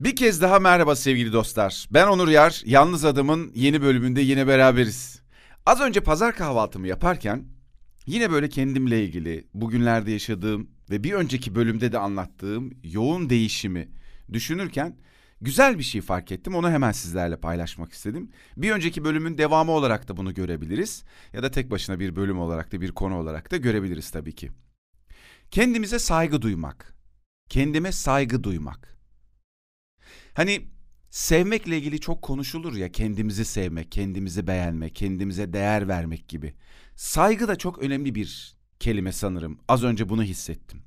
Bir kez daha merhaba sevgili dostlar. Ben Onur Yar. Yalnız Adam'ın yeni bölümünde yine beraberiz. Az önce pazar kahvaltımı yaparken yine böyle kendimle ilgili bugünlerde yaşadığım ve bir önceki bölümde de anlattığım yoğun değişimi düşünürken güzel bir şey fark ettim. Onu hemen sizlerle paylaşmak istedim. Bir önceki bölümün devamı olarak da bunu görebiliriz ya da tek başına bir bölüm olarak da bir konu olarak da görebiliriz tabii ki. Kendimize saygı duymak. Kendime saygı duymak. Hani sevmekle ilgili çok konuşulur ya kendimizi sevmek, kendimizi beğenmek, kendimize değer vermek gibi. Saygı da çok önemli bir kelime sanırım. Az önce bunu hissettim.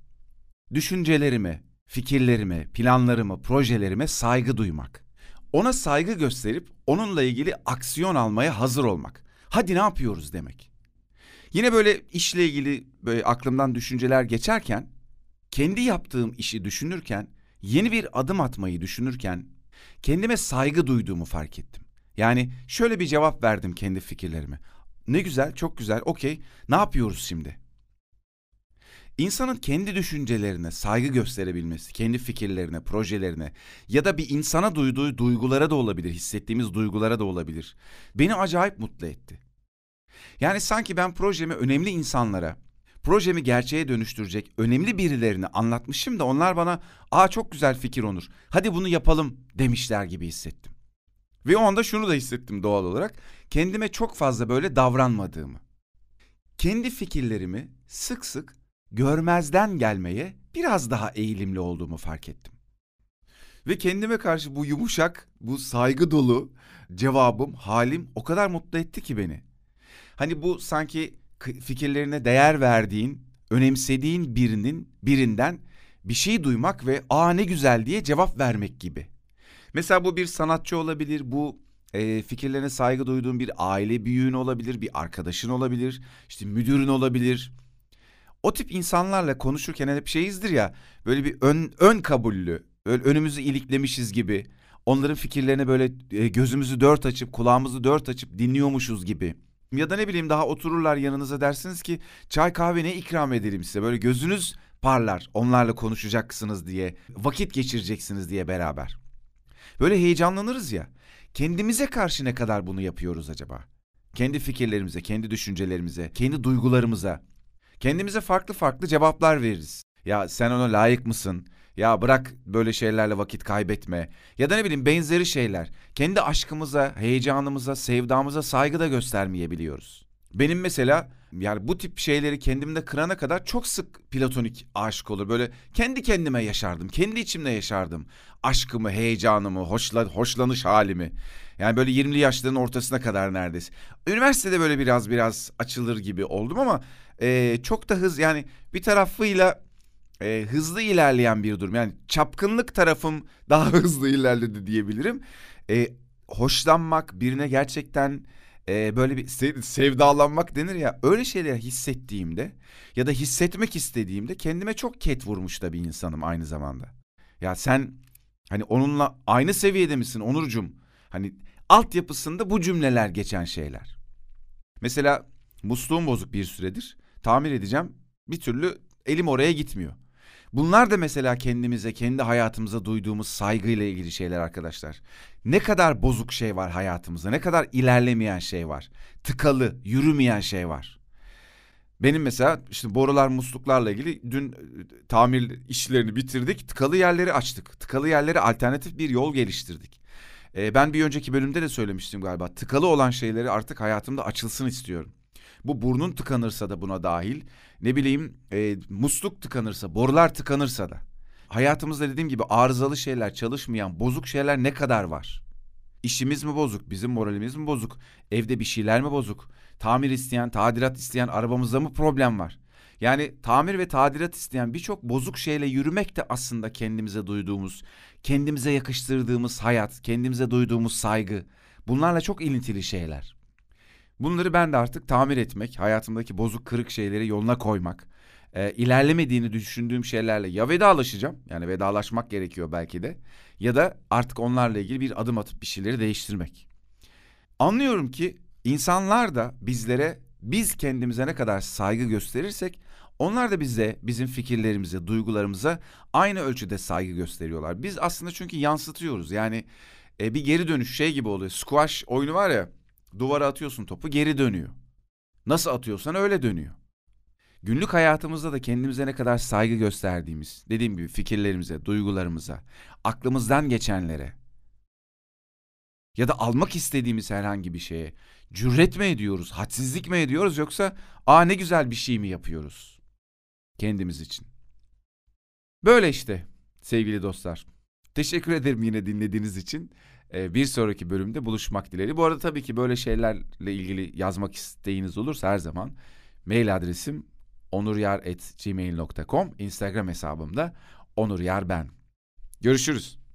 Düşüncelerime, fikirlerime, planlarıma, projelerime saygı duymak. Ona saygı gösterip onunla ilgili aksiyon almaya hazır olmak. Hadi ne yapıyoruz demek. Yine böyle işle ilgili böyle aklımdan düşünceler geçerken kendi yaptığım işi düşünürken yeni bir adım atmayı düşünürken kendime saygı duyduğumu fark ettim. Yani şöyle bir cevap verdim kendi fikirlerime. Ne güzel, çok güzel, okey. Ne yapıyoruz şimdi? İnsanın kendi düşüncelerine saygı gösterebilmesi, kendi fikirlerine, projelerine ya da bir insana duyduğu duygulara da olabilir, hissettiğimiz duygulara da olabilir. Beni acayip mutlu etti. Yani sanki ben projemi önemli insanlara, projemi gerçeğe dönüştürecek önemli birilerini anlatmışım da onlar bana ''Aa çok güzel fikir Onur, hadi bunu yapalım'' demişler gibi hissettim. Ve o anda şunu da hissettim doğal olarak, kendime çok fazla böyle davranmadığımı. Kendi fikirlerimi sık sık görmezden gelmeye biraz daha eğilimli olduğumu fark ettim. Ve kendime karşı bu yumuşak, bu saygı dolu cevabım, halim o kadar mutlu etti ki beni. Hani bu sanki fikirlerine değer verdiğin, önemsediğin birinin birinden bir şey duymak ve aa ne güzel diye cevap vermek gibi. Mesela bu bir sanatçı olabilir, bu e, fikirlerine saygı duyduğun bir aile büyüğün olabilir, bir arkadaşın olabilir, işte müdürün olabilir. O tip insanlarla konuşurken hep şeyizdir ya, böyle bir ön, ön kabullü, böyle önümüzü iliklemişiz gibi. Onların fikirlerine böyle e, gözümüzü dört açıp, kulağımızı dört açıp dinliyormuşuz gibi. Ya da ne bileyim daha otururlar yanınıza dersiniz ki çay kahve ne ikram edelim size. Böyle gözünüz parlar onlarla konuşacaksınız diye, vakit geçireceksiniz diye beraber. Böyle heyecanlanırız ya. Kendimize karşı ne kadar bunu yapıyoruz acaba? Kendi fikirlerimize, kendi düşüncelerimize, kendi duygularımıza. Kendimize farklı farklı cevaplar veririz. Ya sen ona layık mısın? Ya bırak böyle şeylerle vakit kaybetme. Ya da ne bileyim benzeri şeyler. Kendi aşkımıza, heyecanımıza, sevdamıza saygı da göstermeyebiliyoruz. Benim mesela yani bu tip şeyleri kendimde kırana kadar çok sık platonik aşık olur. Böyle kendi kendime yaşardım. Kendi içimde yaşardım. Aşkımı, heyecanımı, hoşla, hoşlanış halimi. Yani böyle 20'li yaşların ortasına kadar neredeyse. Üniversitede böyle biraz biraz açılır gibi oldum ama e, çok da hız yani bir tarafıyla e, hızlı ilerleyen bir durum. Yani çapkınlık tarafım daha hızlı ilerledi diyebilirim. E, hoşlanmak, birine gerçekten e, böyle bir sev, sevdalanmak denir ya. Öyle şeyler hissettiğimde ya da hissetmek istediğimde kendime çok ket vurmuş da bir insanım aynı zamanda. Ya sen hani onunla aynı seviyede misin Onurcum? Hani altyapısında bu cümleler geçen şeyler. Mesela musluğum bozuk bir süredir. Tamir edeceğim. Bir türlü elim oraya gitmiyor. Bunlar da mesela kendimize, kendi hayatımıza duyduğumuz saygıyla ilgili şeyler arkadaşlar. Ne kadar bozuk şey var hayatımızda, ne kadar ilerlemeyen şey var. Tıkalı, yürümeyen şey var. Benim mesela işte borular, musluklarla ilgili dün e, tamir işlerini bitirdik. Tıkalı yerleri açtık. Tıkalı yerlere alternatif bir yol geliştirdik. Ee, ben bir önceki bölümde de söylemiştim galiba. Tıkalı olan şeyleri artık hayatımda açılsın istiyorum. Bu burnun tıkanırsa da buna dahil. Ne bileyim e, musluk tıkanırsa, borular tıkanırsa da. Hayatımızda dediğim gibi arızalı şeyler, çalışmayan, bozuk şeyler ne kadar var? İşimiz mi bozuk, bizim moralimiz mi bozuk, evde bir şeyler mi bozuk, tamir isteyen, tadilat isteyen arabamızda mı problem var? Yani tamir ve tadilat isteyen birçok bozuk şeyle yürümek de aslında kendimize duyduğumuz, kendimize yakıştırdığımız hayat, kendimize duyduğumuz saygı. Bunlarla çok ilintili şeyler. Bunları ben de artık tamir etmek, hayatımdaki bozuk kırık şeyleri yoluna koymak, e, ilerlemediğini düşündüğüm şeylerle ya vedalaşacağım, yani vedalaşmak gerekiyor belki de, ya da artık onlarla ilgili bir adım atıp bir şeyleri değiştirmek. Anlıyorum ki insanlar da bizlere biz kendimize ne kadar saygı gösterirsek Onlar da bize, bizim fikirlerimize, duygularımıza aynı ölçüde saygı gösteriyorlar. Biz aslında çünkü yansıtıyoruz. Yani e, bir geri dönüş şey gibi oluyor. Squash oyunu var ya, duvara atıyorsun topu geri dönüyor. Nasıl atıyorsan öyle dönüyor. Günlük hayatımızda da kendimize ne kadar saygı gösterdiğimiz, dediğim gibi fikirlerimize, duygularımıza, aklımızdan geçenlere ya da almak istediğimiz herhangi bir şeye cüret mi ediyoruz, hadsizlik mi ediyoruz yoksa aa ne güzel bir şey mi yapıyoruz kendimiz için? Böyle işte sevgili dostlar. Teşekkür ederim yine dinlediğiniz için. Ee, bir sonraki bölümde buluşmak dileğiyle. Bu arada tabii ki böyle şeylerle ilgili yazmak isteğiniz olursa her zaman mail adresim onuryar.gmail.com Instagram hesabımda onuryar ben. Görüşürüz.